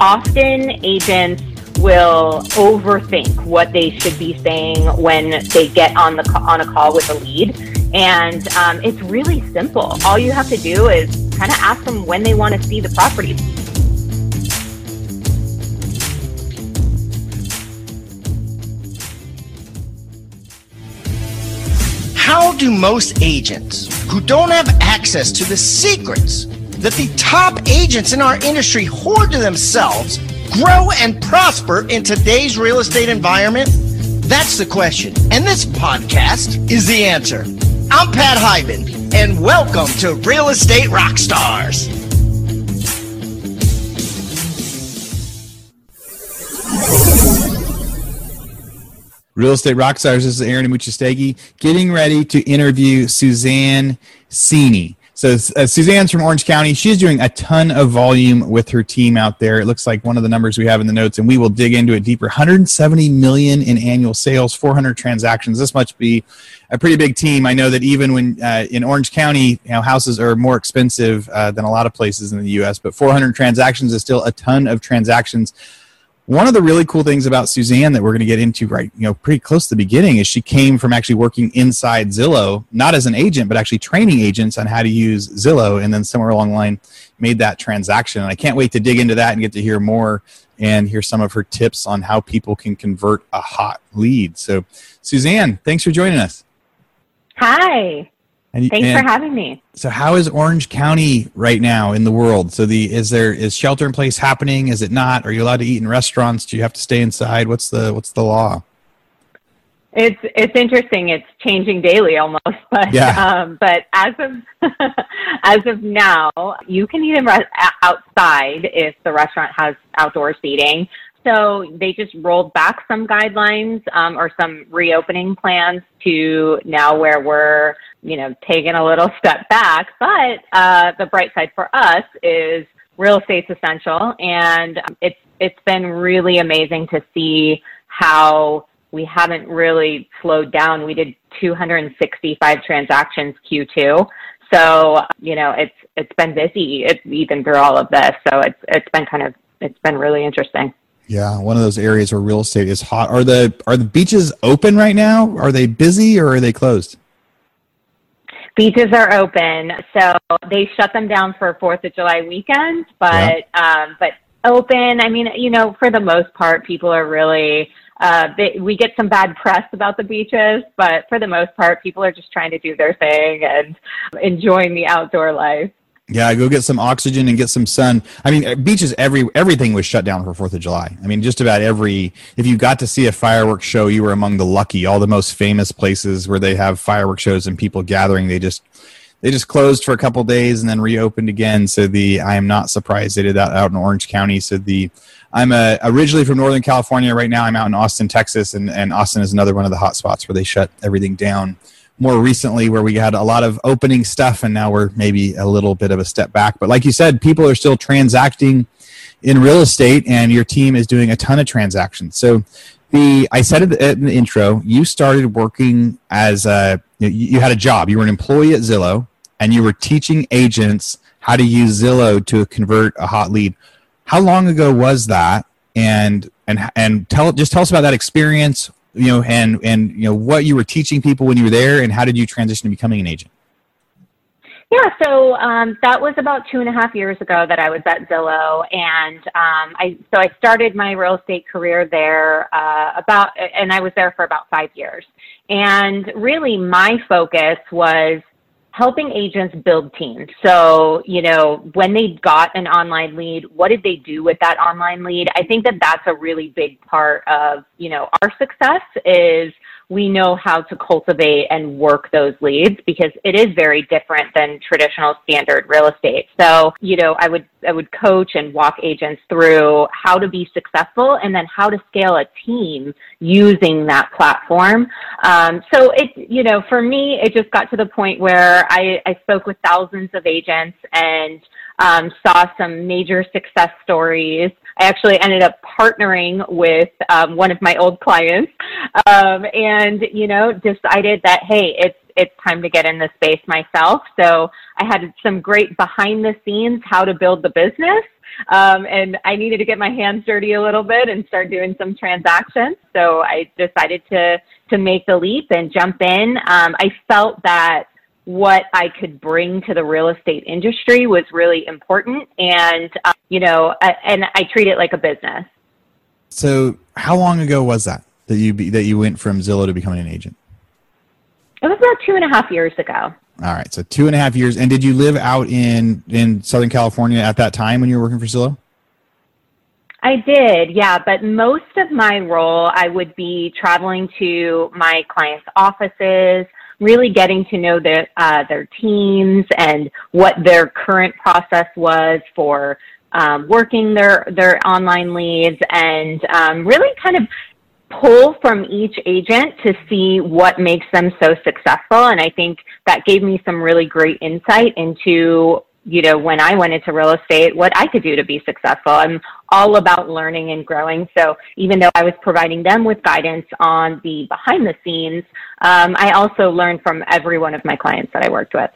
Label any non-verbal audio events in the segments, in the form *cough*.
often agents will overthink what they should be saying when they get on the on a call with a lead. And um, it's really simple. All you have to do is kind of ask them when they want to see the property. How do most agents who don't have access to the secrets that the top agents in our industry hoard to themselves grow and prosper in today's real estate environment? That's the question. And this podcast is the answer. I'm Pat Hiban, and welcome to Real Estate Rockstars. Real Estate Rockstars. This is Aaron Amuchastegui getting ready to interview Suzanne Cieni. So uh, Suzanne's from Orange County. She's doing a ton of volume with her team out there. It looks like one of the numbers we have in the notes, and we will dig into it deeper. 170 million in annual sales, 400 transactions. This must be a pretty big team. I know that even when uh, in Orange County, you know, houses are more expensive uh, than a lot of places in the U.S., but 400 transactions is still a ton of transactions. One of the really cool things about Suzanne that we're going to get into right, you know, pretty close to the beginning is she came from actually working inside Zillow, not as an agent, but actually training agents on how to use Zillow, and then somewhere along the line made that transaction. And I can't wait to dig into that and get to hear more and hear some of her tips on how people can convert a hot lead. So, Suzanne, thanks for joining us. Hi. And, Thanks and for having me. So, how is Orange County right now in the world? So, the is there is shelter in place happening? Is it not? Are you allowed to eat in restaurants? Do you have to stay inside? What's the what's the law? It's it's interesting. It's changing daily almost, *laughs* but yeah. um, but as of *laughs* as of now, you can eat in re- outside if the restaurant has outdoor seating. So they just rolled back some guidelines um, or some reopening plans to now where we're you know, taking a little *laughs* step back. But uh, the bright side for us is real estate's essential, and it's it's been really amazing to see how we haven't really slowed down. We did 265 transactions Q2. So, you know, it's it's been busy it's even through all of this. So it's it's been kind of it's been really interesting. Yeah, one of those areas where real estate is hot. Are the are the beaches open right now? Are they busy or are they closed? Beaches are open, so they shut them down for Fourth of July weekend, but yeah. um, but open. I mean, you know, for the most part, people are really. Uh, they, we get some bad press about the beaches, but for the most part, people are just trying to do their thing and enjoying the outdoor life. Yeah, go get some oxygen and get some sun. I mean, uh, beaches every everything was shut down for Fourth of July. I mean, just about every. If you got to see a fireworks show, you were among the lucky. All the most famous places where they have fireworks shows and people gathering, they just they just closed for a couple days and then reopened again. So the I am not surprised they did that out in Orange County. So the I'm uh, originally from Northern California. Right now, I'm out in Austin, Texas, and and Austin is another one of the hot spots where they shut everything down more recently where we had a lot of opening stuff and now we're maybe a little bit of a step back. But like you said, people are still transacting in real estate and your team is doing a ton of transactions. So the I said it in the intro, you started working as a you had a job. You were an employee at Zillow and you were teaching agents how to use Zillow to convert a hot lead. How long ago was that? And and and tell just tell us about that experience you know, and and you know what you were teaching people when you were there, and how did you transition to becoming an agent? Yeah, so um, that was about two and a half years ago that I was at Zillow, and um, I so I started my real estate career there uh, about, and I was there for about five years. And really, my focus was helping agents build teams. So, you know, when they got an online lead, what did they do with that online lead? I think that that's a really big part of, you know, our success is we know how to cultivate and work those leads because it is very different than traditional standard real estate. So, you know, I would I would coach and walk agents through how to be successful and then how to scale a team using that platform. Um, so it, you know, for me, it just got to the point where I, I spoke with thousands of agents and um, saw some major success stories. I actually ended up partnering with um, one of my old clients, um, and you know, decided that hey, it's it's time to get in the space myself. So I had some great behind the scenes how to build the business. Um, and I needed to get my hands dirty a little bit and start doing some transactions. So I decided to to make the leap and jump in. Um, I felt that what I could bring to the real estate industry was really important, and uh, you know, I, and I treat it like a business. So, how long ago was that that you be, that you went from Zillow to becoming an agent? It was about two and a half years ago. All right, so two and a half years. And did you live out in in Southern California at that time when you were working for Zillow? I did, yeah. But most of my role, I would be traveling to my clients' offices, really getting to know their uh, their teams and what their current process was for um, working their their online leads, and um, really kind of pull from each agent to see what makes them so successful. And I think that gave me some really great insight into you know, when I went into real estate, what I could do to be successful. I'm all about learning and growing. So even though I was providing them with guidance on the behind the scenes, um, I also learned from every one of my clients that I worked with.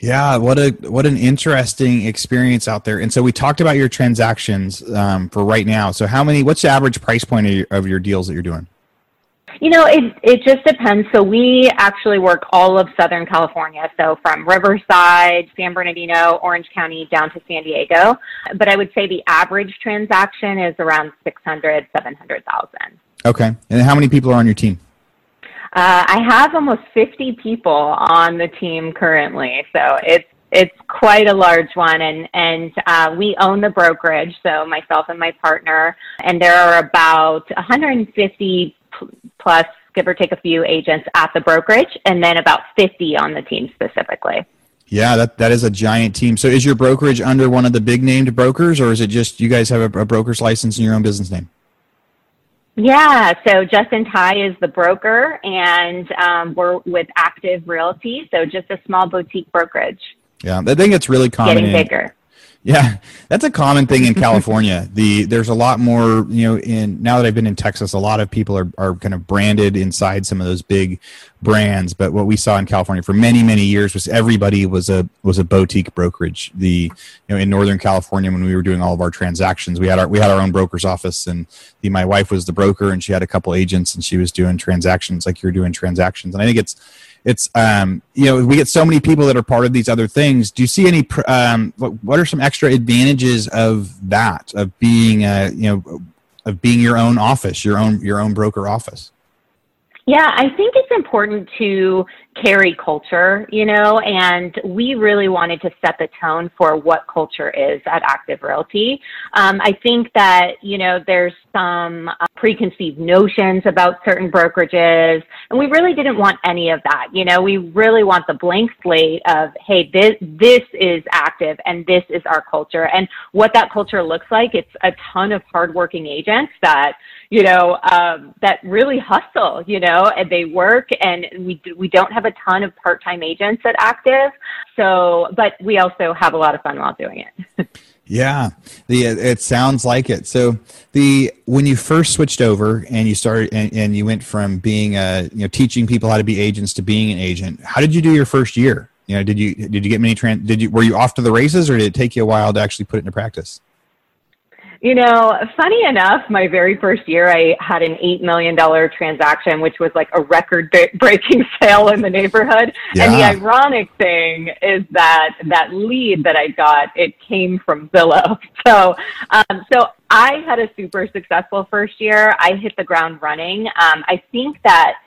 Yeah, what a what an interesting experience out there. And so we talked about your transactions um, for right now. So how many? What's the average price point of your, of your deals that you're doing? You know, it it just depends. So we actually work all of Southern California, so from Riverside, San Bernardino, Orange County down to San Diego. But I would say the average transaction is around 600, 700,000. Okay. And how many people are on your team? Uh, I have almost 50 people on the team currently, so it's it's quite a large one, and and uh, we own the brokerage. So myself and my partner, and there are about 150 plus, give or take a few agents at the brokerage, and then about 50 on the team specifically. Yeah, that, that is a giant team. So is your brokerage under one of the big named brokers, or is it just you guys have a, a broker's license in your own business name? Yeah, so Justin Ty is the broker, and um, we're with Active Realty, so just a small boutique brokerage. Yeah, I think it's really common. Getting in, bigger. Yeah, that's a common thing in California. *laughs* the there's a lot more, you know, in now that I've been in Texas, a lot of people are, are kind of branded inside some of those big brands. But what we saw in California for many, many years was everybody was a was a boutique brokerage. The you know, in Northern California when we were doing all of our transactions, we had our we had our own broker's office and the, my wife was the broker and she had a couple agents and she was doing transactions like you're doing transactions. And I think it's it's um, you know we get so many people that are part of these other things. Do you see any um, what are some extra advantages of that of being a you know of being your own office your own your own broker office yeah, I think it's important to carry culture, you know, and we really wanted to set the tone for what culture is at Active Realty. Um, I think that, you know, there's some uh, preconceived notions about certain brokerages, and we really didn't want any of that. You know, we really want the blank slate of, hey, this, this is active and this is our culture. And what that culture looks like, it's a ton of hardworking agents that, you know, um, that really hustle, you know, and they work and we, we don't have a ton of part-time agents at Active. So, but we also have a lot of fun while doing it. *laughs* yeah, the, it sounds like it. So the, when you first switched over and you started and, and you went from being a, you know, teaching people how to be agents to being an agent, how did you do your first year? You know, did you, did you get many, trans, did you, were you off to the races or did it take you a while to actually put it into practice? You know, funny enough, my very first year, I had an $8 million transaction, which was like a record *laughs* breaking sale in the neighborhood. Yeah. And the ironic thing is that that lead that I got, it came from Zillow. *laughs* So, um, so I had a super successful first year. I hit the ground running. Um, I think that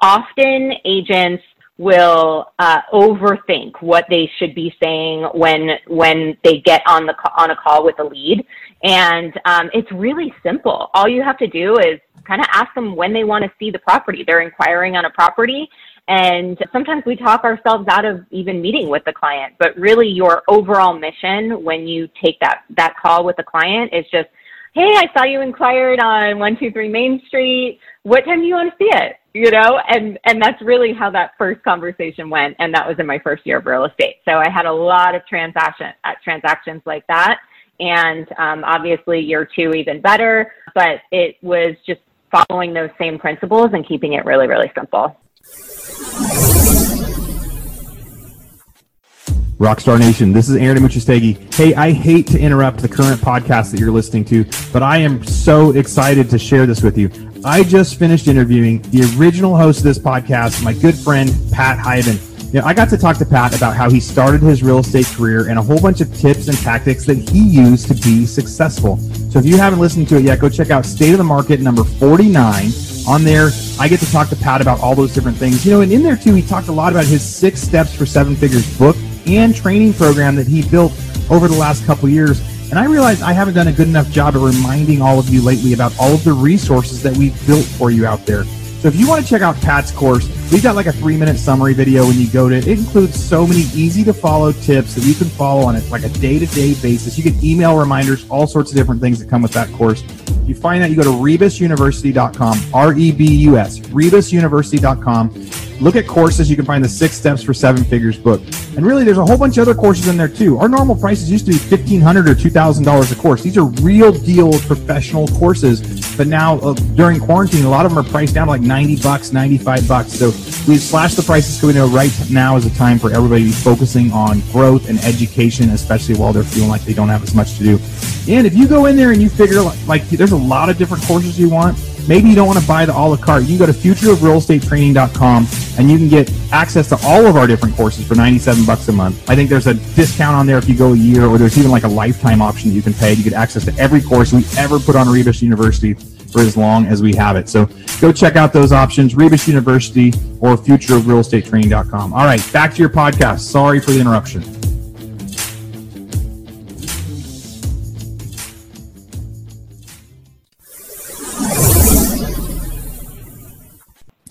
often agents will uh, overthink what they should be saying when when they get on the on a call with a lead and um, it's really simple. All you have to do is kind of ask them when they want to see the property. They're inquiring on a property. And sometimes we talk ourselves out of even meeting with the client, but really your overall mission when you take that, that call with the client is just, Hey, I saw you inquired on 123 Main Street. What time do you want to see it? You know, and, and that's really how that first conversation went. And that was in my first year of real estate. So I had a lot of transaction, uh, transactions like that and um, obviously year two even better. But it was just following those same principles and keeping it really, really simple. Rockstar Nation, this is Aaron Amuchastegui. Hey, I hate to interrupt the current podcast that you're listening to, but I am so excited to share this with you. I just finished interviewing the original host of this podcast, my good friend, Pat Hiban. You know, I got to talk to Pat about how he started his real estate career and a whole bunch of tips and tactics that he used to be successful. So if you haven't listened to it yet, go check out State of the Market number 49. On there, I get to talk to Pat about all those different things. You know, and in there too, he talked a lot about his six steps for seven figures book and training program that he built over the last couple years. And I realized I haven't done a good enough job of reminding all of you lately about all of the resources that we've built for you out there. So if you want to check out Pat's course, we've got like a three minute summary video when you go to it. It includes so many easy to follow tips that you can follow on it like a day to day basis. You get email reminders, all sorts of different things that come with that course. If you find that, you go to rebusuniversity.com, R E B U S, rebusuniversity.com. Look at courses. You can find the Six Steps for Seven Figures book. And really, there's a whole bunch of other courses in there too. Our normal prices used to be 1,500 or $2,000 a course. These are real deal professional courses. But now, uh, during quarantine, a lot of them are priced down to like 90 bucks, 95 bucks. So we've slashed the prices because we know right now is a time for everybody to be focusing on growth and education, especially while they're feeling like they don't have as much to do. And if you go in there and you figure like, like there's a lot of different courses you want, maybe you don't want to buy the a la carte. You can go to futureofrealestatetraining.com and you can get access to all of our different courses for 97 bucks a month. I think there's a discount on there if you go a year, or there's even like a lifetime option that you can pay. You get access to every course we ever put on Rebus University for as long as we have it. So go check out those options, Rebus University or futureofrealestatetraining.com. All right, back to your podcast. Sorry for the interruption.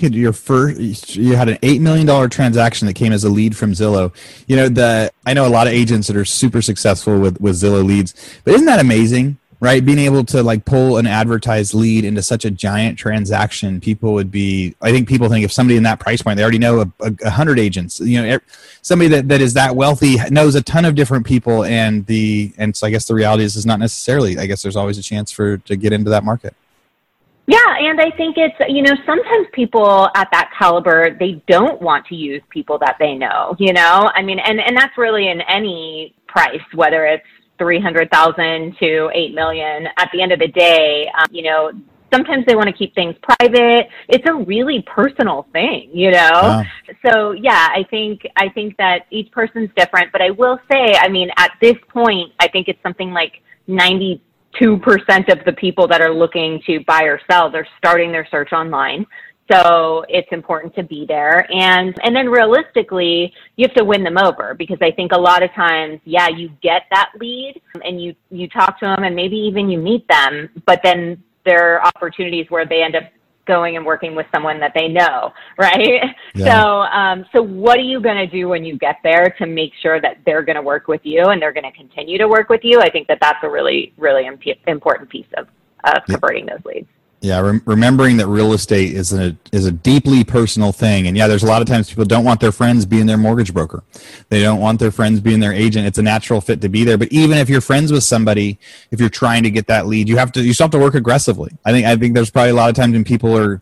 Your first you had an eight million dollar transaction that came as a lead from Zillow. You know the I know a lot of agents that are super successful with with Zillow leads, but isn't that amazing? Right, being able to like pull an advertised lead into such a giant transaction, people would be. I think people think if somebody in that price point, they already know a, a, a hundred agents. You know, somebody that, that is that wealthy knows a ton of different people, and the and so I guess the reality is is not necessarily. I guess there's always a chance for to get into that market. Yeah, and I think it's, you know, sometimes people at that caliber, they don't want to use people that they know, you know? I mean, and, and that's really in any price, whether it's 300,000 to 8 million. At the end of the day, um, you know, sometimes they want to keep things private. It's a really personal thing, you know? Wow. So yeah, I think, I think that each person's different, but I will say, I mean, at this point, I think it's something like 90 2% of the people that are looking to buy or sell, they're starting their search online. So it's important to be there. And, and then realistically, you have to win them over because I think a lot of times, yeah, you get that lead and you, you talk to them and maybe even you meet them, but then there are opportunities where they end up going and working with someone that they know, right? Yeah. So, um, so what are you going to do when you get there to make sure that they're going to work with you and they're going to continue to work with you? I think that that's a really, really imp- important piece of, of converting those leads. Yeah, rem- remembering that real estate is a is a deeply personal thing, and yeah, there's a lot of times people don't want their friends being their mortgage broker. They don't want their friends being their agent. It's a natural fit to be there. But even if you're friends with somebody, if you're trying to get that lead, you have to you still have to work aggressively. I think I think there's probably a lot of times when people are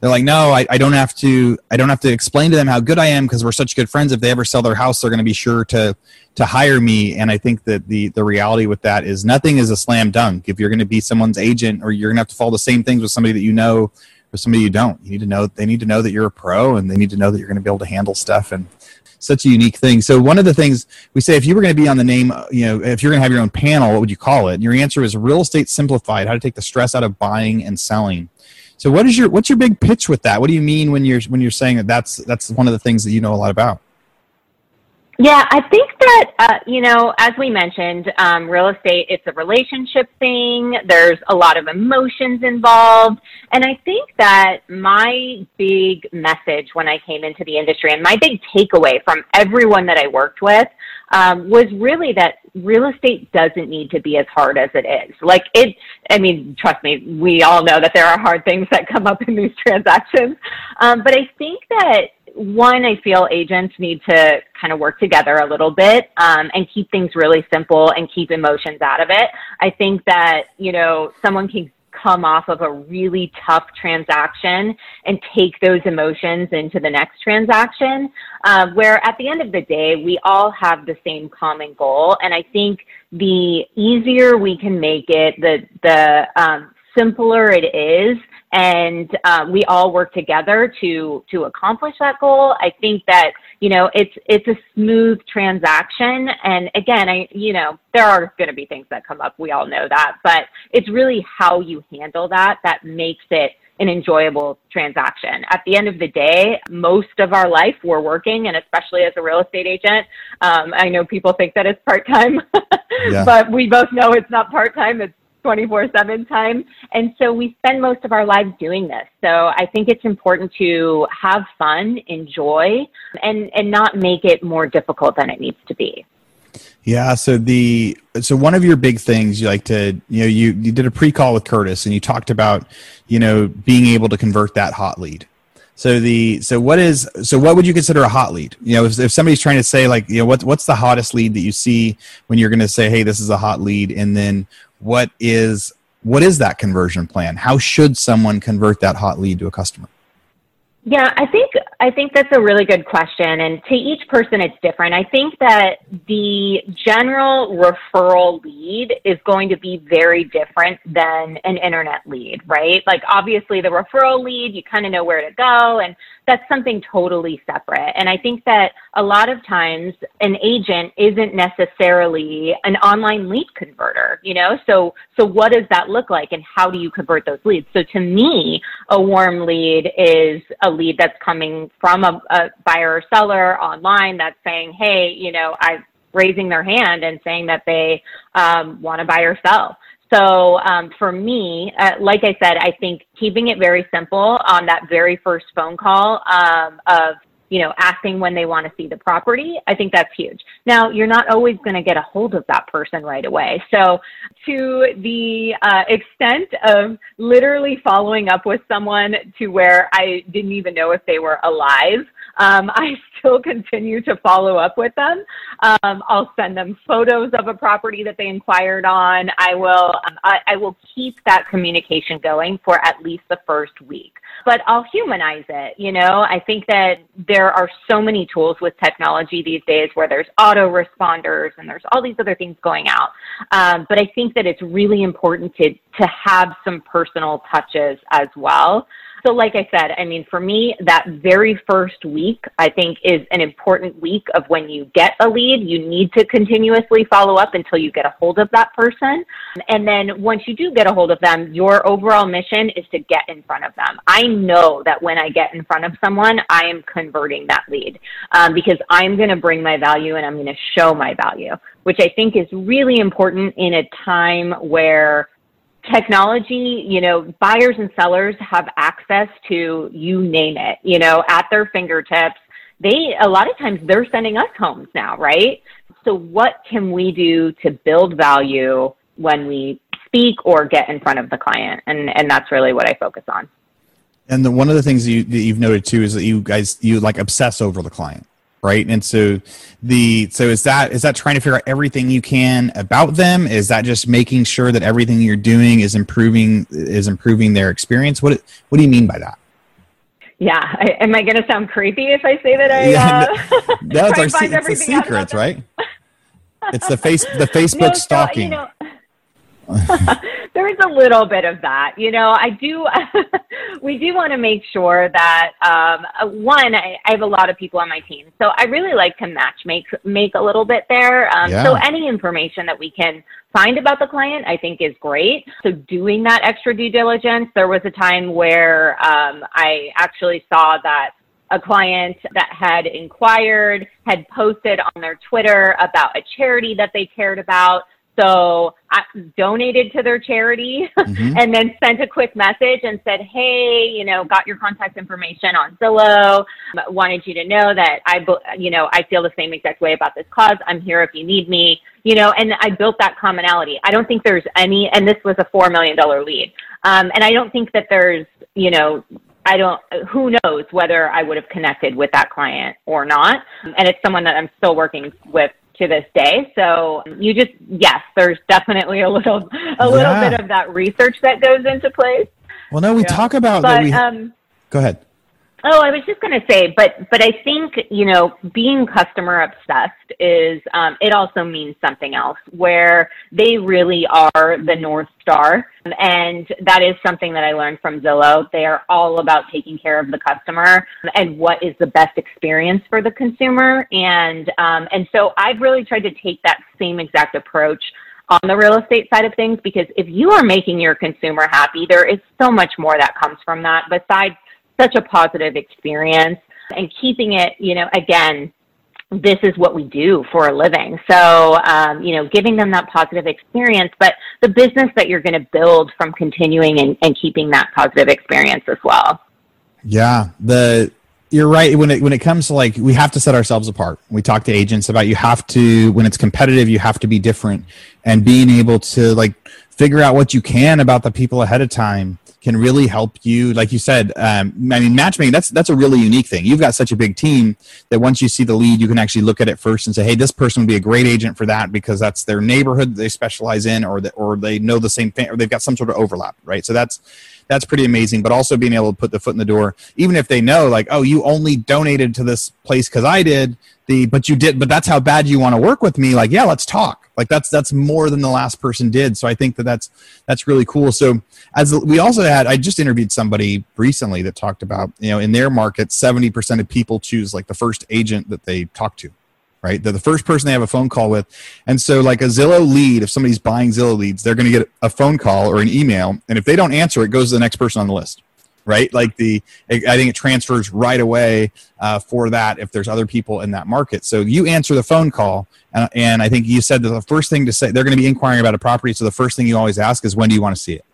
they're like, no, I, I don't have to. I don't have to explain to them how good I am because we're such good friends. If they ever sell their house, they're going to be sure to to hire me. And I think that the the reality with that is nothing is a slam dunk. If you're going to be someone's agent, or you're going to have to follow the same things with somebody that you know, or somebody you don't, you need to know. They need to know that you're a pro, and they need to know that you're going to be able to handle stuff. And such a unique thing. So one of the things we say, if you were going to be on the name, you know, if you're going to have your own panel, what would you call it? And your answer is real estate simplified: how to take the stress out of buying and selling. So what is your what's your big pitch with that? What do you mean when you're when you're saying that that's that's one of the things that you know a lot about? Yeah, I think that, uh, you know, as we mentioned, um, real estate, it's a relationship thing. There's a lot of emotions involved. And I think that my big message when I came into the industry and my big takeaway from everyone that I worked with um, was really that real estate doesn't need to be as hard as it is. Like it, I mean, trust me, we all know that there are hard things that come up in these *laughs* transactions. Um, but I think that one, I feel agents need to kind of work together a little bit um, and keep things really simple and keep emotions out of it. I think that, you know, someone can come off of a really tough transaction and take those emotions into the next transaction. Uh, where at the end of the day, we all have the same common goal. And I think the easier we can make it, the, the, um, simpler it is and uh, we all work together to to accomplish that goal i think that you know it's it's a smooth transaction and again i you know there are going to be things that come up we all know that but it's really how you handle that that makes it an enjoyable transaction. At the end of the day, most of our life we're working, and especially as a real estate agent, um, I know people think that it's part time, *laughs* yeah. but we both know it's not part time. It's 24 7 time. And so we spend most of our lives doing this. So I think it's important to have fun, enjoy, and, and not make it more difficult than it needs to be. Yeah. So the so one of your big things you like to you know you you did a pre call with Curtis and you talked about you know being able to convert that hot lead. So the so what is so what would you consider a hot lead? You know, if, if somebody's trying to say like you know what what's the hottest lead that you see when you're going to say hey this is a hot lead, and then what is what is that conversion plan? How should someone convert that hot lead to a customer? Yeah, I think I think that's a really good question, and to each person it's different. I think that the general referral lead is going to be very different than an internet lead, right? Like obviously the referral lead, you kind of know where to go, and that's something totally separate. And I think that a lot of times an agent isn't necessarily an online lead converter, you know? So, so what does that look like and how do you convert those leads? So to me, a warm lead is a lead that's coming from a, a buyer or seller online that's saying, Hey, you know, I raising their hand and saying that they um, want to buy or sell. So um, for me, uh, like I said, I think keeping it very simple on that very first phone call um, of you know asking when they want to see the property, I think that's huge. Now you're not always going to get a hold of that person right away. So to the uh, extent of literally following up with someone to where I didn't even know if they were alive um, *laughs* I still continue to follow up with them. Um, I'll send them photos of a property that they inquired on. I will um, I, I will keep that communication going for at least the first week but I'll humanize it. You know, I think that there are so many tools with technology these days where there's autoresponders and there's all these other things going out. Um, but I think that it's really important to to have some personal touches as well. So, like I said, I mean, for me, that very first week, I think, is an important week of when you get a lead. You need to continuously follow up until you get a hold of that person. And then once you do get a hold of them, your overall mission is to get in front of them. I know that when I get in front of someone, I am converting that lead um, because I'm going to bring my value and I'm going to show my value, which I think is really important in a time where technology, you know, buyers and sellers have access to you name it, you know, at their fingertips. They, a lot of times they're sending us homes now, right? So what can we do to build value when we speak or get in front of the client? And, and that's really what I focus on. And the, one of the things you, that you've noted too is that you guys, you like obsess over the client right? And so the so is that is that trying to figure out everything you can about them? Is that just making sure that everything you're doing is improving is improving their experience? What what do you mean by that? Yeah. I, am i going to sound creepy if i say that i yeah, uh, that's *laughs* our se- it's the secrets right? It's the face the *laughs* facebook no, stalking so, you know, *laughs* there is a little bit of that. You know, I do, *laughs* we do want to make sure that, um, uh, one, I, I, have a lot of people on my team. So I really like to match make, make a little bit there. Um, yeah. So any information that we can find about the client, I think is great. So doing that extra due diligence, there was a time where um, I actually saw that a client that had inquired had posted on their Twitter about a charity that they cared about. So I donated to their charity *laughs* mm-hmm. and then sent a quick message and said, Hey, you know, got your contact information on Zillow. Wanted you to know that I, you know, I feel the same exact way about this cause. I'm here if you need me, you know, and I built that commonality. I don't think there's any, and this was a $4 million lead. Um, and I don't think that there's, you know, I don't, who knows whether I would have connected with that client or not. And it's someone that I'm still working with to this day. So you just yes, there's definitely a little a little Yeah. bit of that research that goes into place. Well, no, we Yeah. talk about that. But We, um, go ahead. Oh, I was just going to say, but but I think you know being customer obsessed is um, it also means something else where they really are the north star, and that is something that I learned from Zillow. They are all about taking care of the customer and what is the best experience for the consumer, and um, and so I've really tried to take that same exact approach on the real estate side of things because if you are making your consumer happy, there is so much more that comes from that besides such a positive experience and keeping it, you know, again, this is what we do for a living. So, um, you know, giving them that positive experience, but the business that you're going to build from continuing and, and keeping that positive experience as well. Yeah, the you're right when it when it comes to like we have to set ourselves apart. We talk to agents about you have to when it's competitive, you have to be different, and being able to like figure out what you can about the people ahead of time can really help you. Like you said, um, I mean, matchmaking that's that's a really unique thing. You've got such a big team that once you see the lead, you can actually look at it first and say, hey, this person would be a great agent for that because that's their neighborhood they specialize in, or the, or they know the same thing, or they've got some sort of overlap, right? So that's that's pretty amazing. But also being able to put the foot in the door, even if they know, like, oh, you only donated to this place because I did the, but you did, but that's how bad you want to work with me. Like, yeah, let's talk. Like that's that's more than the last person did. So I think that that's that's really cool. So as we also had, I just interviewed somebody recently that talked about, you know, in their market, seventy percent of people choose like the first agent that they talk to right? They're the first person they have a phone call with. And so, like a Zillow lead, if somebody's buying Zillow leads, they're going to get a phone call or an email. And if they don't answer, it goes to the next person on the list, right? Like the, I think it transfers right away uh, for that if there's other people in that market. So you answer the phone call. Uh, and I think you said that the first thing to say, they're going to be inquiring about a property. So the first thing you always ask is, when do you want to see it?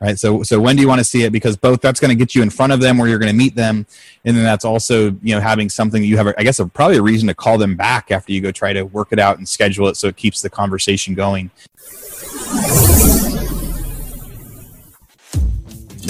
right so so when do you want to see it because both that's going to get you in front of them where you're going to meet them and then that's also you know having something you have I guess a, probably a reason to call them back after you go try to work it out and schedule it so it keeps the conversation going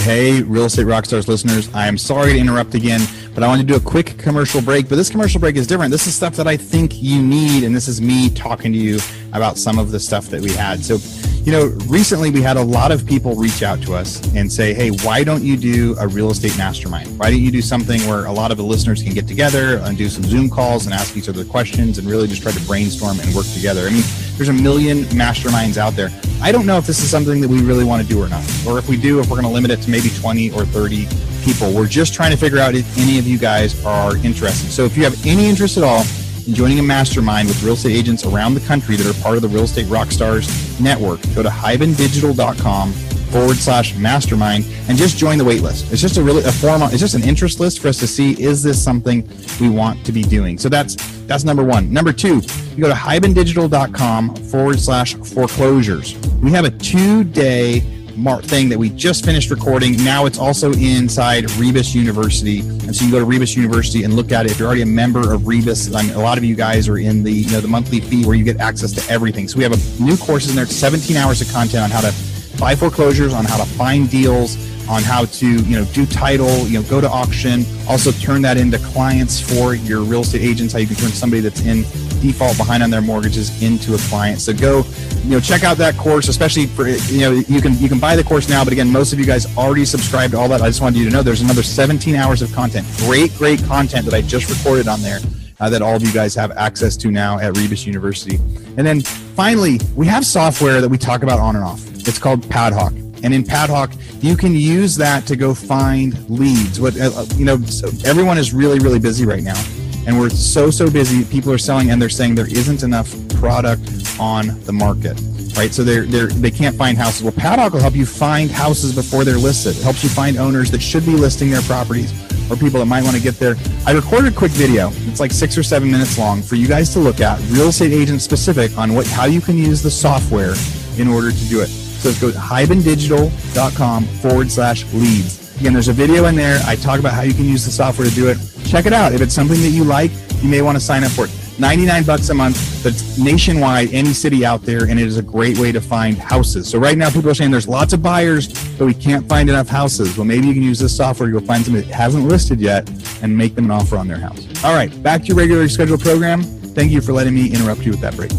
Hey, Real Estate Rockstars listeners, I am sorry to interrupt again, but I want to do a quick commercial break. But this commercial break is different. This is stuff that I think you need, and this is me talking to you about some of the stuff that we had. So, you know, recently we had a lot of people reach out to us and say, hey, why don't you do a real estate mastermind? Why don't you do something where a lot of the listeners can get together and do some Zoom calls and ask each other questions and really just try to brainstorm and work together? I mean, there's a million masterminds out there. I don't know if this is something that we really want to do or not, or if we do, if we're going to limit it to maybe 20 or 30 people. We're just trying to figure out if any of you guys are interested. So if you have any interest at all in joining a mastermind with real estate agents around the country that are part of the Real Estate Rockstars network, go to hibandigital.com forward slash mastermind and just join the wait list. It's just a really a form it's just an interest list for us to see is this something we want to be doing. So that's that's number one. Number two, you go to hibandigital.com forward slash foreclosures. We have a two day thing that we just finished recording. Now it's also inside Rebus University, and so you go to Rebus University and look at it. If you're already a member of Rebus, I mean, a lot of you guys are in the you know the monthly fee where you get access to everything. So we have a new courses in there, 17 hours of content on how to buy foreclosures, on how to find deals, on how to you know do title, you know go to auction, also turn that into clients for your real estate agents. How you can turn somebody that's in default behind on their mortgages into a client. So go, you know, check out that course, especially for you know you can you can buy the course now, but again, most of you guys already subscribed to all that. I just wanted you to know there's another 17 hours of content, great great content that I just recorded on there. Uh, that all of you guys have access to now at Rebus University. And then finally, we have software that we talk about on and off. It's called Padhawk. And in Padhawk, you can use that to go find leads. What uh, you know, so everyone is really, really busy right now, and we're so, so busy. People are selling, and they're saying there isn't enough product on the market, right? So they're they're they can't find houses. Well, Padhawk will help you find houses before they're listed. It helps you find owners that should be listing their properties or people that might want to get there. I recorded a quick video. It's like six or seven minutes long for you guys to look at, real estate agent specific, on what how you can use the software in order to do it. So let's go to hibandigital.com forward slash leads. Again, there's a video in there. I talk about how you can use the software to do it. Check it out. If it's something that you like, you may want to sign up for it. 99 bucks a month, but it's nationwide, any city out there, and it is a great way to find houses. So right now people are saying there's lots of buyers, but we can't find enough houses. Well, maybe you can use this software go find somebody that hasn't listed yet and make them an offer on their house. All right, back to your regularly scheduled program. Thank you for letting me interrupt you with that break.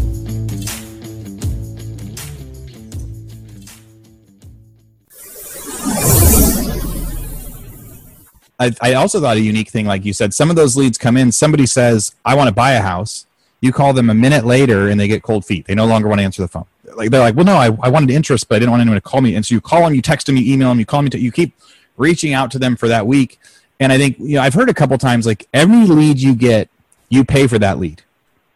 I, I also thought a unique thing, like you said, some of those leads come in. Somebody says, "I want to buy a house." You call them a minute later, and they get cold feet. They no longer want to answer the phone. Like they're like, "Well, no, I, I wanted interest, but I didn't want anyone to call me." And so you call them, you text them, you email them, you call them, you keep reaching out to them for that week. And I think you know I've heard a couple times like every lead you get, you pay for that lead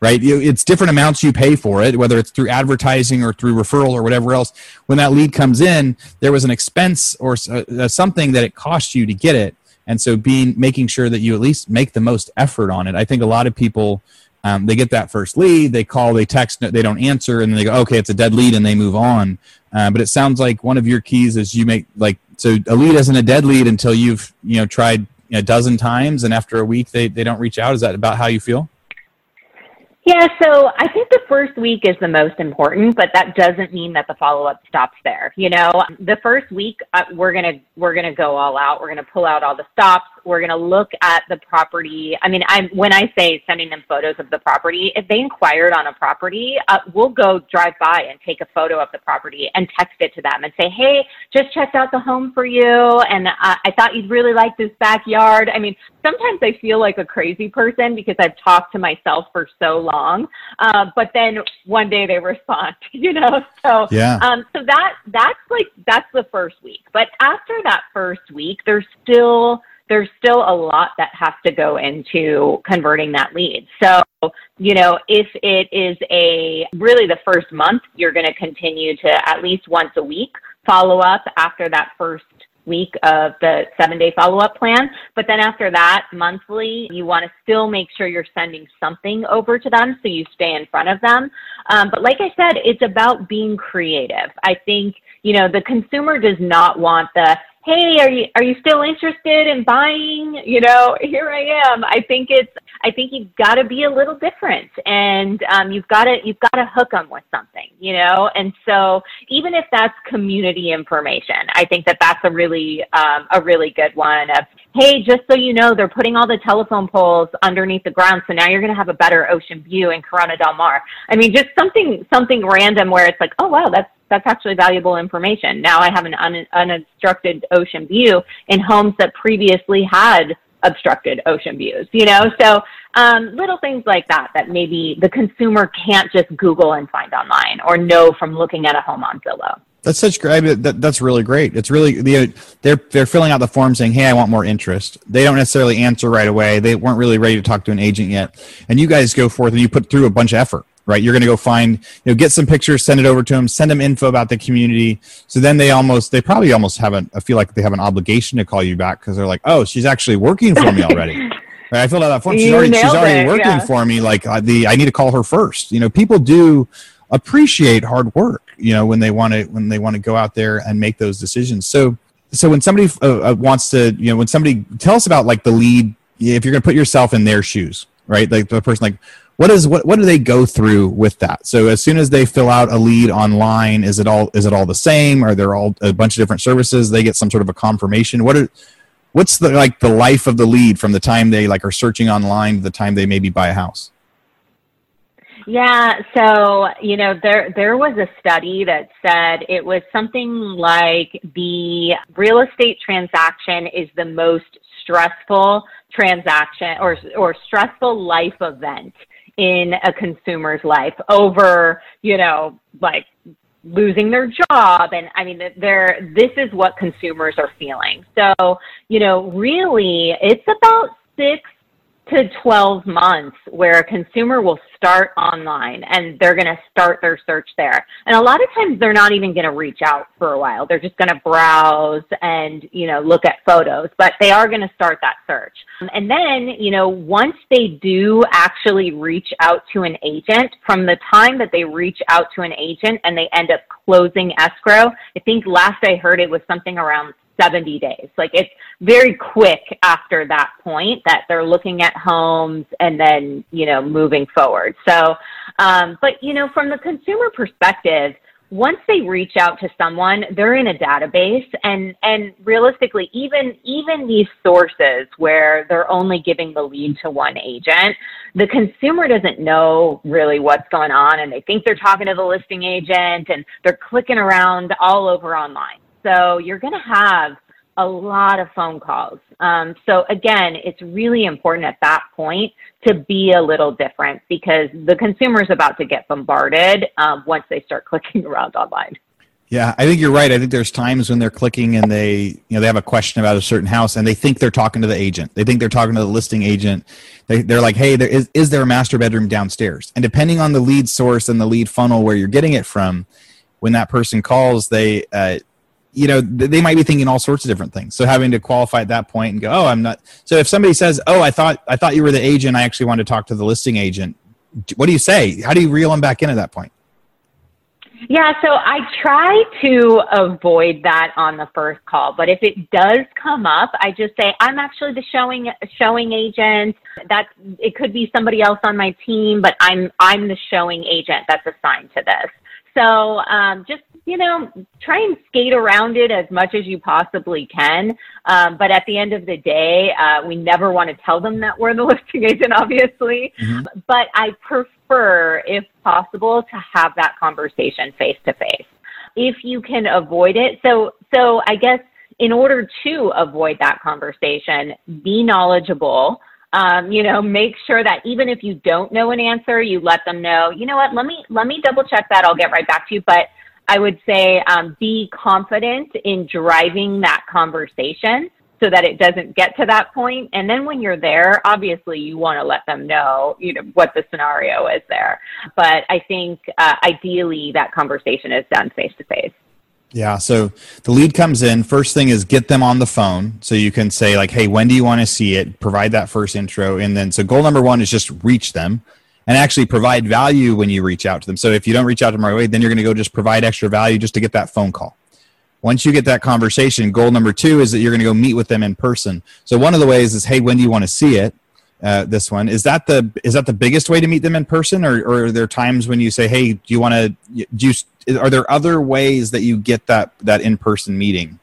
right? It's different amounts you pay for it, whether it's through advertising or through referral or whatever else. When that lead comes in, there was an expense or uh, something that it cost you to get it and so being making sure that you at least make the most effort on it. I think a lot of people um, they get that first lead they call they text they don't answer and then they go okay it's a dead lead and they move on. Uh, but it sounds like one of your keys is you make like so a lead isn't a dead lead until you've you know tried a dozen times and after a week they, they don't reach out. Is that about how you feel yeah, so I think the first week is the most important, but that doesn't mean that the follow up stops there. You know, the first week uh, we're gonna we're gonna go all out. We're gonna pull out all the stops. We're going to look at the property. I mean, I'm, when I say sending them photos of the property, if they inquired on a property, uh, we'll go drive by and take a photo of the property and text it to them and say, hey, just checked out the home for you. And uh, I thought you'd really like this backyard. I mean, sometimes I feel like a crazy person because I've talked to myself for so long. Uh, but then one day they *laughs* respond, you know? So, yeah. um, so that, that's like, that's the first week. But after that first week, there's still, there's still a lot that has to go into converting that lead. So, you know, if it is a really the first month, you're going to continue to at least once a week follow up after that first week of the seven day follow up plan. But then after that, monthly, you want to still make sure you're sending something over to them so you stay in front of them. Um, but like I said, it's about being creative. I think, you know, the consumer does not want the, hey are you are you still interested in buying? You know here i am. I think it's i think you've got to be a little different and um, you've got to you've got to hook them with something you know? And so even if that's community information i think that that's a really um, a really good one of hey just so you know they're putting all the telephone poles underneath the ground so now you're going to have a better ocean view in corona del mar. I mean just something something random where it's like oh wow that's that's actually valuable information. Now I have an un, unobstructed ocean view in homes that previously had obstructed ocean views, you know? So um, little things like that, that maybe the consumer can't just Google and find online or know from looking at a home on Zillow. That's such great. that, that's really great. It's really they're they're filling out the form saying, "Hey, I want more interest." They don't necessarily answer right away. They weren't really ready to talk to an agent yet, and you guys go forth and you put through a bunch of effort right? You're going to go find, you know, get some pictures, send it over to them, send them info about the community. So then they almost, they probably almost have a, I feel like they have an obligation to call you back because they're like, oh, she's actually working for me *laughs* already. right? I filled out that form. She's already, she's already it, working yeah. for me. Like uh, the, I need to call her first. You know, people do appreciate hard work. You know, when they want to, when they want to go out there and make those decisions. So, so when somebody uh, uh, wants to, you know, when somebody tell us about like the lead, if you're going to put yourself in their shoes, right? Like the person, like what is what what do they go through with that? So as soon as they fill out a lead online is it all is it all the same? Are there all a bunch of different services? They get some sort of a confirmation? What are what's the like the life of the lead from the time they like are searching online to the time they maybe buy a house? Yeah, so you know there there was a study that said it was something like the real estate transaction is the most stressful transaction or or stressful life event in a consumer's life over, you know, like losing their job. And i mean they're this is what consumers are feeling. So you know really it's about six to 12 months where a consumer will start online and they're going to start their search there. And a lot of times they're not even going to reach out for a while. They're just going to browse and, you know, look at photos, but they are going to start that search. And then, you know, once they do actually reach out to an agent, from the time that they reach out to an agent and they end up closing escrow, I think last I heard it was something around 70 days. Like it's very quick after that point that they're looking at homes and then, you know, moving forward. So, um, but, you know, from the consumer perspective, once they reach out to someone, they're in a database and, and realistically, even, even these sources where they're only giving the lead to one agent, the consumer doesn't know really what's going on and they think they're talking to the listing agent and they're clicking around all over online. So you're going to have a lot of phone calls. Um, so again, it's really important at that point to be a little different because the consumer is about to get bombarded um, once they start *laughs* clicking around online. Yeah, I think you're right. I think there's times when they're clicking and they, you know, they have a question about a certain house and they think they're talking to the agent. They think they're talking to the listing agent. They, they're like, hey, there is, is there a master bedroom downstairs? And depending on the lead source and the lead funnel where you're getting it from, when that person calls, they, uh, you know they might be thinking all sorts of different things so having to qualify at that point and go oh i'm not so if somebody says oh i thought i thought you were the agent i actually wanted to talk to the listing agent what do you say how do you reel them back in at that point yeah, so I try to avoid that on the first call, but if it does come up, I just say I'm actually the showing showing agent. That it could be somebody else on my team, but I'm I'm the showing agent that's assigned to this. So um, just you know, try and skate around it as much as you possibly can. Um, but at the end of the day, uh, we never want to tell them that we're the *laughs* listing agent, obviously. Mm-hmm. But I prefer, if possible, to have that conversation face to face. If you can avoid it, so so I guess in order to avoid that conversation, be knowledgeable um, you know, make sure that even if you don't know an answer, you let them know, you know what, let me, let me double check that. I'll get right back to you. But I would say um, be confident in driving that conversation so that it doesn't get to that point. And then when you're there, obviously you want to let them know, you know, what the scenario is there. But I think uh, ideally that conversation is done face to face. Yeah. So the lead comes in. First thing is get them on the phone. So you can say, like, hey, when do you want to see it? Provide that first intro. And then, so goal number one is just reach them and actually provide value when you reach out to them. So if you don't reach out to them right away, then you're going to go just provide extra value just to get that phone call. Once you get that conversation, goal number two is that you're going to go meet with them in person. So one of the ways is, hey, when do you want to see it? Uh, this one is that the is that the biggest way to meet them in person, or, or are there times when you say, hey, do you want to do you are there other ways that you get that that in person meeting?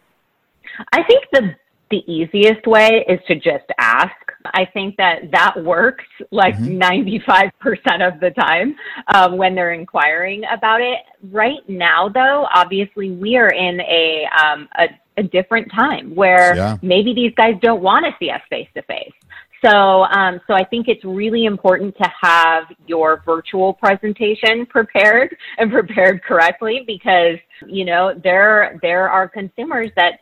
I think the the easiest way is to just ask. I think that that works like mm-hmm. 95% of the time um, when they're inquiring about it. Right now, though, obviously, we are in a, um, a, a different time where yeah. maybe these guys don't want to see us face to face. So, um, so I think it's really important to have your virtual presentation *laughs* prepared and prepared correctly because you know there there are consumers that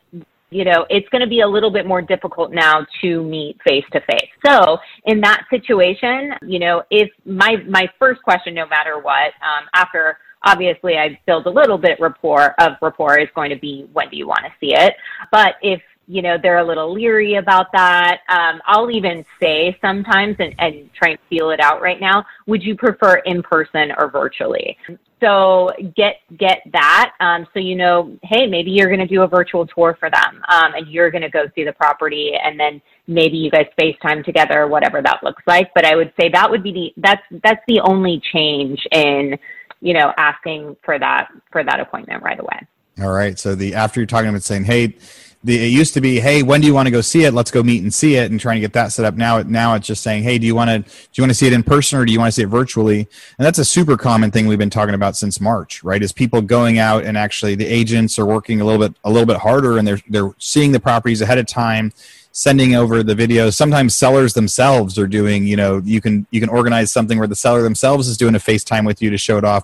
you know it's going to be a little bit more difficult now to meet face to face. So, in that situation, you know, if my my first question, no matter what, um, after obviously I build a little bit rapport of rapport is going to be when do you want to see it. But if you know, they're a little leery about that. Um, I'll even say sometimes and, and try and feel it out right now. Would you prefer in person or virtually? So get get that. Um, so you know, hey, maybe you're going to do a virtual tour for them, um, and you're going to go see the property, and then maybe you guys FaceTime together, whatever that looks like. But I would say that would be the that's that's the only change in you know asking for that for that appointment right away. All right. So the after you're talking about saying, hey the, it used to be, hey, when do you want to go see it? Let's go meet and see it, and trying to get that set up. Now, now it's just saying, hey, do you want to do you want to see it in person or do you want to see it virtually? And that's a super common thing we've been talking about since March, right? Is people going out and actually the agents are working a little bit a little bit harder, and they're they're seeing the properties ahead of time sending over the videos sometimes sellers themselves are doing you know you can you can organize something where the seller themselves is doing a facetime with you to show it off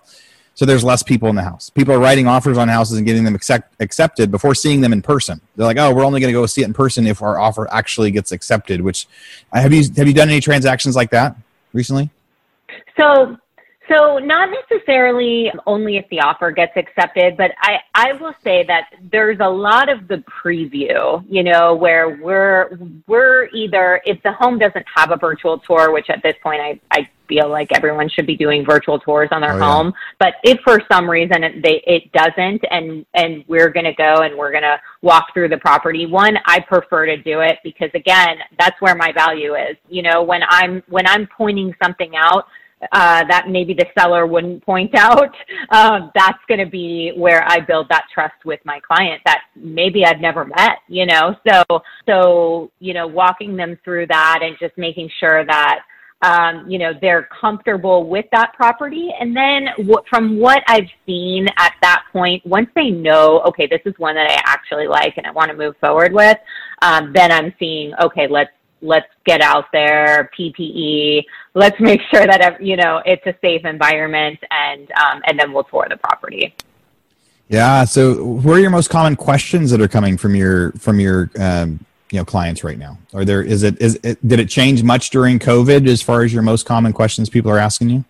so there's less people in the house. People are writing offers on houses and getting them accept, accepted before seeing them in person. They're like, "Oh, we're only going to go see it in person if our offer actually gets accepted." Which have you have you done any transactions like that recently? So so not necessarily only if the offer gets accepted, but I, I will say that there's a lot of the preview, you know, where we're we're either if the home doesn't have a virtual tour, which at this point I, I feel like everyone should be doing virtual tours on their oh, home. Yeah. But if for some reason it, they it doesn't, and and we're gonna go and we're gonna walk through the property. One, I prefer to do it because again, that's where my value is. You know, when I'm when I'm pointing something out uh, that maybe the seller wouldn't point *laughs* out, um, that's going to be where I build that trust with my client that maybe I've never met, you know? So, so, you know, walking them through that and just making sure that, um, you know, they're comfortable with that property. And then from what I've seen at that point, once they know, okay, this is one that I actually like and I want to move forward with, um, then I'm seeing, okay, let's let's get out there, PPE, let's make sure that you know it's a safe environment, and um, and then we'll tour the property. Yeah. So, what are your most common questions that are coming from your from your um, you know clients right now? Are there is it is it, did it change much during COVID as far as your most common questions people are asking you?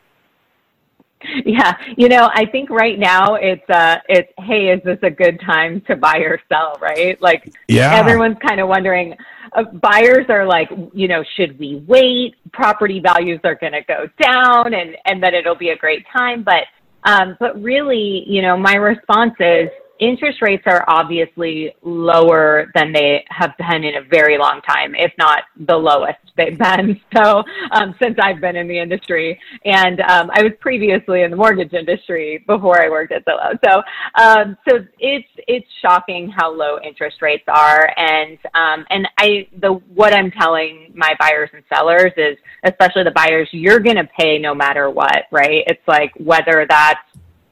Yeah, you know, I think right now it's uh it's hey, is this a good time to buy or sell, right? Like yeah. everyone's kind of wondering uh, buyers are like, you know, should we wait? Property values are going to go down and and that it'll be a great time, but um but really, you know, my response is interest rates are obviously lower than they have been in a very long time, if not the lowest they've been. *laughs* So um, since I've been in the industry, and um, I was previously in the mortgage industry before I worked at Zillow. So um, so it's it's shocking how low interest rates are, and um, and I the what I'm telling my buyers and sellers is, especially the buyers, you're going to pay no matter what, right? It's like whether that's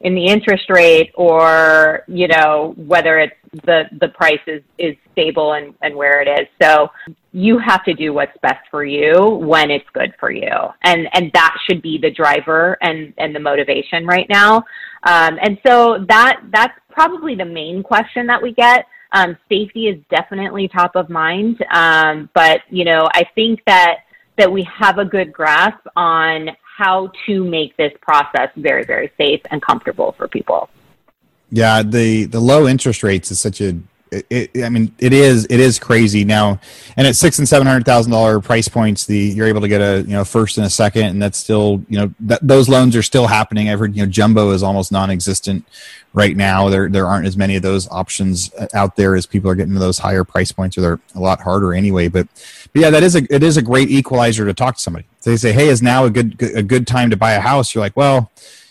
in the interest rate or you know whether it's the the price is is stable and and where it is. So you have to do what's best for you when it's good for you. And and that should be the driver and and the motivation right now. Um, and so that that's probably the main question that we get. Um, safety is definitely top of mind. Um, but you know i think that that we have a good grasp on how to make this process very, very safe and comfortable for people. Yeah, the the low interest rates is such a it, I mean, it is it is crazy now, and at six and seven hundred thousand dollar price points, the you're able to get a you know first and a second, and that's still you know those loans are still happening. I've heard you know jumbo is almost non-existent right now. There there aren't as many of those options uh, out there as people are getting to those higher price points, or they're a lot harder anyway. But, but yeah, that is a it is a great equalizer to talk to somebody. They say, hey, is now a good a good time to buy a house? You're like, well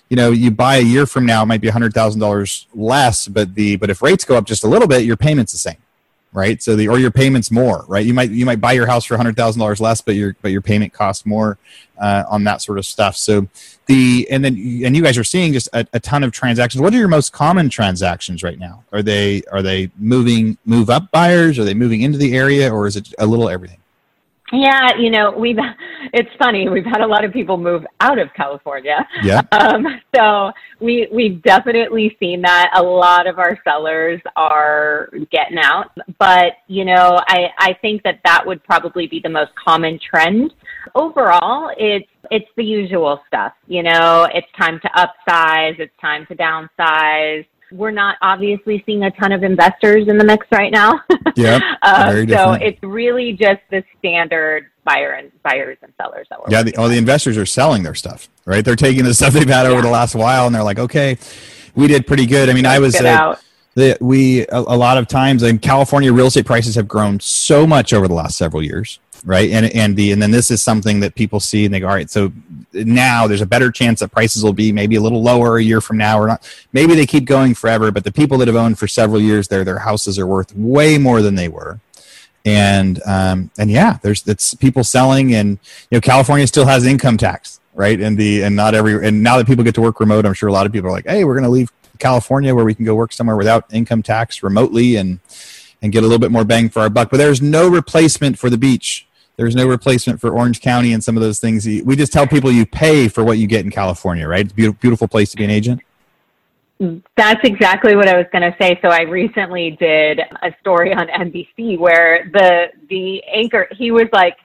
you know you buy a year from now it might be $100000 less but the but if rates go up just a little bit your payment's the same right? So the or your payments more right? You might you might buy your house for $100000 less but your but your payment costs more uh, on that sort of stuff. So the and then and you guys are seeing just a, a ton of transactions. What are your most common transactions right now? Are they are they moving move up buyers? Are they moving into the area or is it a little everything yeah, you know, we've *laughs* it's funny, we've had a lot of people move out of California. Yeah. *laughs* Um, so we we've definitely seen that. A lot of our sellers are getting out. But, you know, I, I think that that would probably be the most common trend. Overall, it's it's the usual stuff. You know, it's time to upsize, it's time to downsize we're not obviously seeing a ton of investors in the mix right now. *laughs* Yeah. uh, so it's really just the standard buyer and buyers and sellers that we're yeah. The, all the investors are selling their stuff, right? They're taking the stuff they've had over the last while, and they're like, okay, we did pretty good. I mean, Let's I was. Uh, the, we a, a, lot of times in California, real estate prices have grown so much over the last several years right? And and the and then this is something that people see and they go, all right, so now there's a better chance that prices will be maybe a little lower a year from now or not. Maybe they keep going forever, but the people that have owned for several years, their their houses are worth way more than they were. And um, and yeah, there's it's people selling, and you know California still has income tax, right? And the and not every and now that people get to work remote, I'm sure a lot of people are like, hey, we're going to leave California where we can go work somewhere without income tax remotely and and get a little bit more bang for our buck. But there's no replacement for the beach there's no replacement for Orange County and some of those things. We just tell people you pay for what you get in California, right? It's a beautiful, place to be an agent. That's exactly what I was going to say. So I recently did a story on NBC where the the anchor he was like,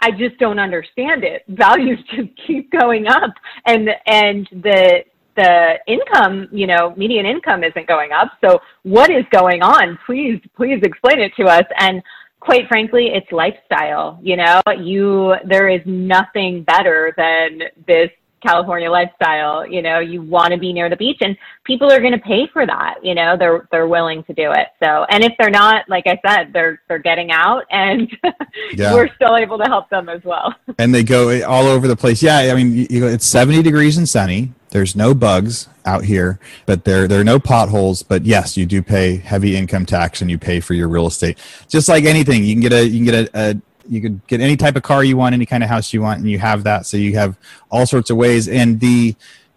I just don't understand it. Values *laughs* just keep going up, and and the the income, you know, median income isn't going up. So what is going on? Please, please explain it to us. And quite frankly, it's lifestyle. You know, you there is nothing better than this California lifestyle. You know, you want to be near the beach, and people are going to pay for that. You know, they're they're willing to do it. So, and if they're not, like I said, they're they're getting out, and *laughs* yeah. we're still able to help them as well. And they go all over the place. Yeah, I mean, you, it's seventy degrees and sunny. There's no bugs out here, but there there are no potholes. But yes, you do pay heavy income tax, and you pay for your real estate. Just like anything, you can get a you can get a, a you could get any type of car you want, any kind of house you want, and you have that. So you have all sorts of ways. And the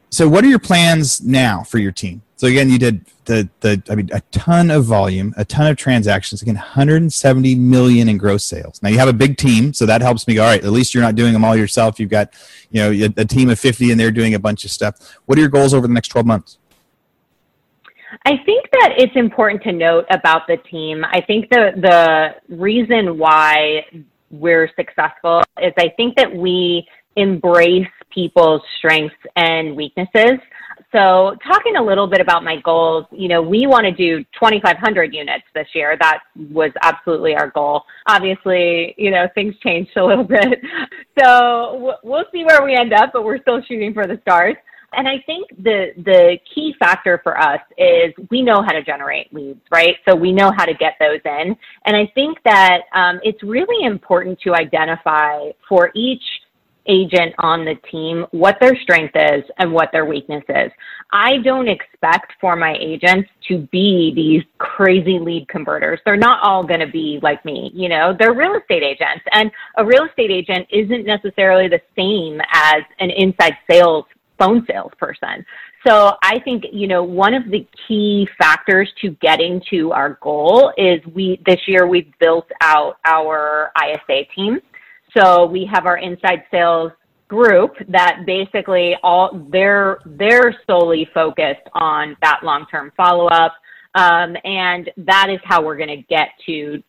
so what are your plans now for your team? So again, you did the the I mean a ton of volume, a ton of transactions. Again, 170 million in gross sales. Now you have a big team, so that helps me. All right, at least you're not doing them all yourself. You've got you know a, a team of 50, and they're doing a bunch of stuff. What are your goals over the next 12 months? I think that it's important to note about the team. I think the the reason why we're successful is I think that we embrace people's strengths and weaknesses. So, talking a little bit about my goals, you know, we want to do 2,500 units this year. That was absolutely our goal. Obviously, you know, things changed a *laughs* little bit. So, we'll see where we end up, but we're still shooting for the stars. And I think the the key factor for us is we know how to generate leads, right? So we know how to get those in. And I think that um, it's really important to identify for each agent on the team what their strength is and what their weakness is. I don't expect for my agents to be these crazy lead converters. They're not all going to be like me, you know, they're real estate agents and a real estate agent isn't necessarily the same as an inside sales phone salesperson. So I think, you know, one of the key factors to getting to our goal is we, this year we've built out our ISA team. So we have our inside sales group that basically all they're they're solely focused on that long-term follow-up. Um, and that is how we're going to get to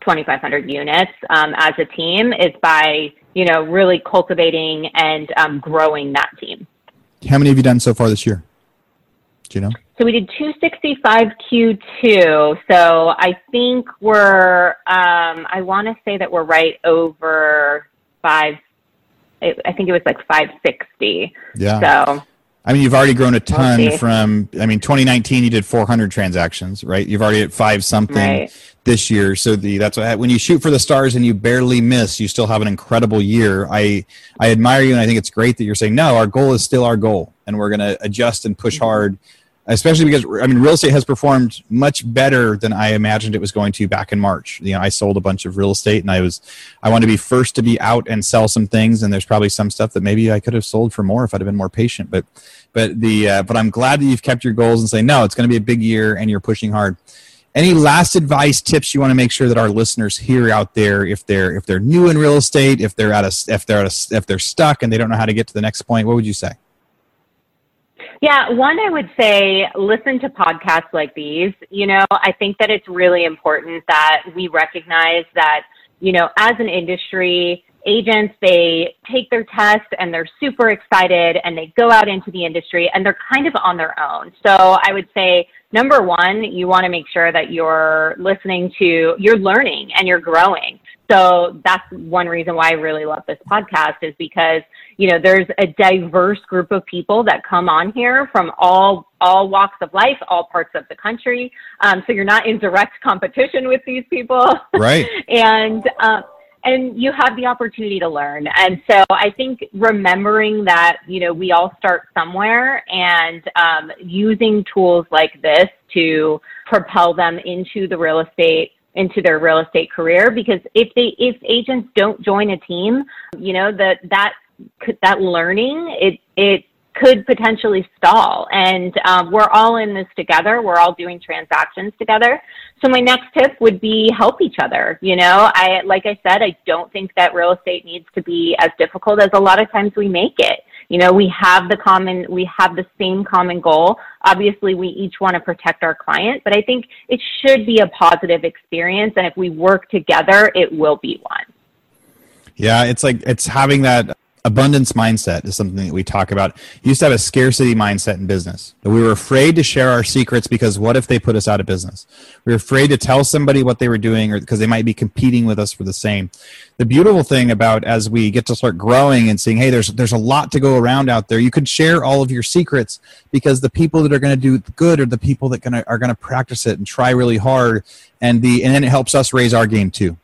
2,500 units um, as a team is by, you know, really cultivating and um, growing that team. How many have you done so far this year? Do you know? So we did 265 Q2. So I think we're, um, I want to say that we're right over five. I think it was like 560. Yeah. So I mean, you've already grown a ton from. I mean, 2019 you did 400 transactions, right? You've already at five something right. this year. So the that's what, when you shoot for the stars and you barely miss, you still have an incredible year. I I admire you, and I think it's great that you're saying no. Our goal is still our goal, and we're going to adjust and push mm-hmm. hard especially because I mean real estate has performed much better than I imagined it was going to back in March. You know, I sold a bunch of real estate and I was I wanted to be first to be out and sell some things and there's probably some stuff that maybe I could have sold for more if I'd have been more patient. But but the uh, but I'm glad that you've kept your goals and say no, it's going to be a big year and you're pushing hard. Any last advice tips you want to make sure that our listeners hear out there if they're if they're new in real estate, if they're at a if they're at a, if they're stuck and they don't know how to get to the next point, what would you say? Yeah, one, I would say listen to podcasts like these. You know, I think that it's really important that we recognize that, you know, as an industry, agents, they take their test and they're super excited and they go out into the industry and they're kind of on their own. So I would say, number one, you want to make sure that you're listening to, you're learning and you're growing. So that's one reason why I really love this podcast is because, you know, there's a diverse group of people that come on here from all all walks of life, all parts of the country. Um, so you're not in direct competition with these people, right? *laughs* and uh, and you have the opportunity to learn. And so I think remembering that you know we all start somewhere, and um, using tools like this to propel them into the real estate into their real estate career because if they if agents don't join a team you know that that that learning it it could potentially stall. And um, we're all in this together. We're all doing transactions together. So my next tip would be help each other you know? I like i said i don't think that real estate needs to be as difficult as a lot of times we make it you know, we have the common, we have the same common goal. Obviously, we each want to protect our client, but I think it should be a positive experience. And if we work together, it will be one. Yeah, it's like it's having that abundance mindset is something that we talk about. You used to have a scarcity mindset in business. We were afraid to share our secrets because what if they put us out of business? We were afraid to tell somebody what they were doing or because they might be competing with us for the same. The beautiful thing about as we get to start growing and seeing, hey, there's there's a lot to go around out there. You can share all of your secrets because the people that are going to do good are the people that gonna, are going to practice it and try really hard, and the and then it helps us raise our game too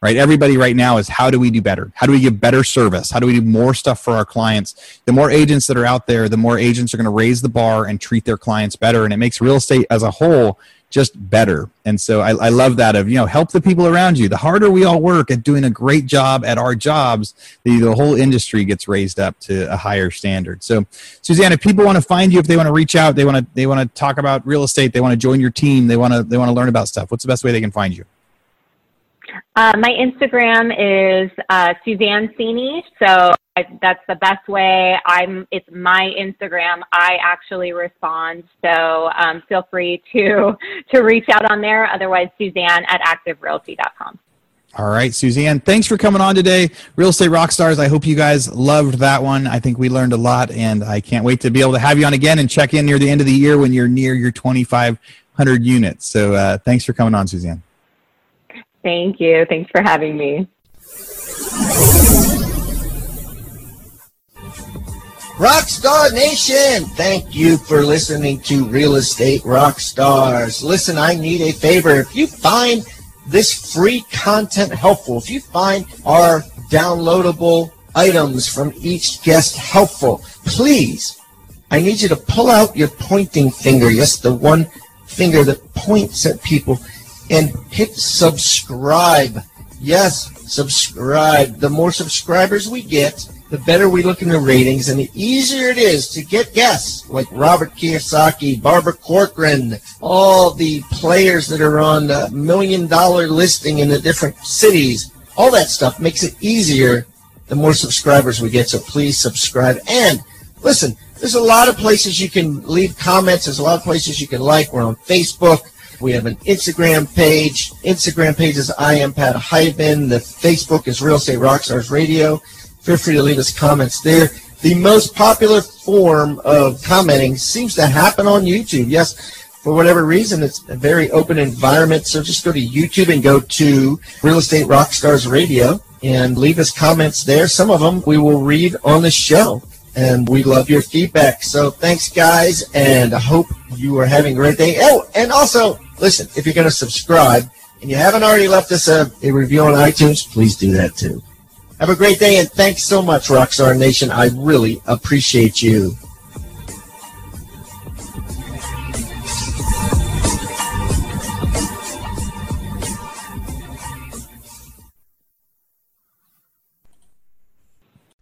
right? Everybody right now is how do we do better? How do we give better service? How do we do more stuff for our clients? The more agents that are out there, the more agents are going to raise the bar and treat their clients better. And it makes real estate as a whole just better. And so I, I love that of, you know, help the people around you. The harder we all work at doing a great job at our jobs, the, the whole industry gets raised up to a higher standard. So Suzanne, if people want to find you, if they want to reach out, they want to, they want to talk about real estate, they want to join your team, they want to, they want to learn about stuff. What's the best way they can find you? Uh, my Instagram is uh, Suzanne Sini, so I, that's the best way. I'm. It's my Instagram. I actually respond, so um, feel free to *laughs* to reach out on there. Otherwise, Suzanne at activerealty.com. All right, Suzanne, thanks for coming on today. Real Estate Rockstars, I hope you guys loved that one. I think we learned a lot, and I can't wait to be able to have you on again and check in near the end of the year when you're near your 2,500 units. So uh, thanks for coming on, Suzanne. Thank you. Thanks for having me. Rockstar Nation, thank you for listening to Real Estate Rockstars. Listen, I need a favor. If you find this free content helpful, if you find our downloadable items from each guest helpful, please, I need you to pull out your pointing finger. Yes, the one finger that points at people and hit subscribe. Yes, subscribe. The more subscribers we get, the better we look in the ratings and the easier it is to get guests like Robert Kiyosaki, Barbara Corcoran, all the players that are on the million dollar listing in the different cities. All that stuff makes it easier the more subscribers we get. So please subscribe. And listen, there's a lot of places you can leave comments. There's a lot of places you can like. We're on Facebook. We have an Instagram page. Instagram page is I am Pat Hiban. The Facebook is Real Estate Rockstars Radio. Feel free to leave us comments there. The most popular form of commenting seems to happen on YouTube. Yes, for whatever reason, it's a very open environment. So just go to YouTube and go to Real Estate Rockstars Radio and leave us comments there. Some of them we will read on the show and we love your feedback. So thanks, guys, and I hope you are having a great day. Oh, and also, listen, if you're going to subscribe and you haven't already left us a, a review on iTunes, please do that too. Have a great day, and thanks so much, Rockstar Nation. I really appreciate you.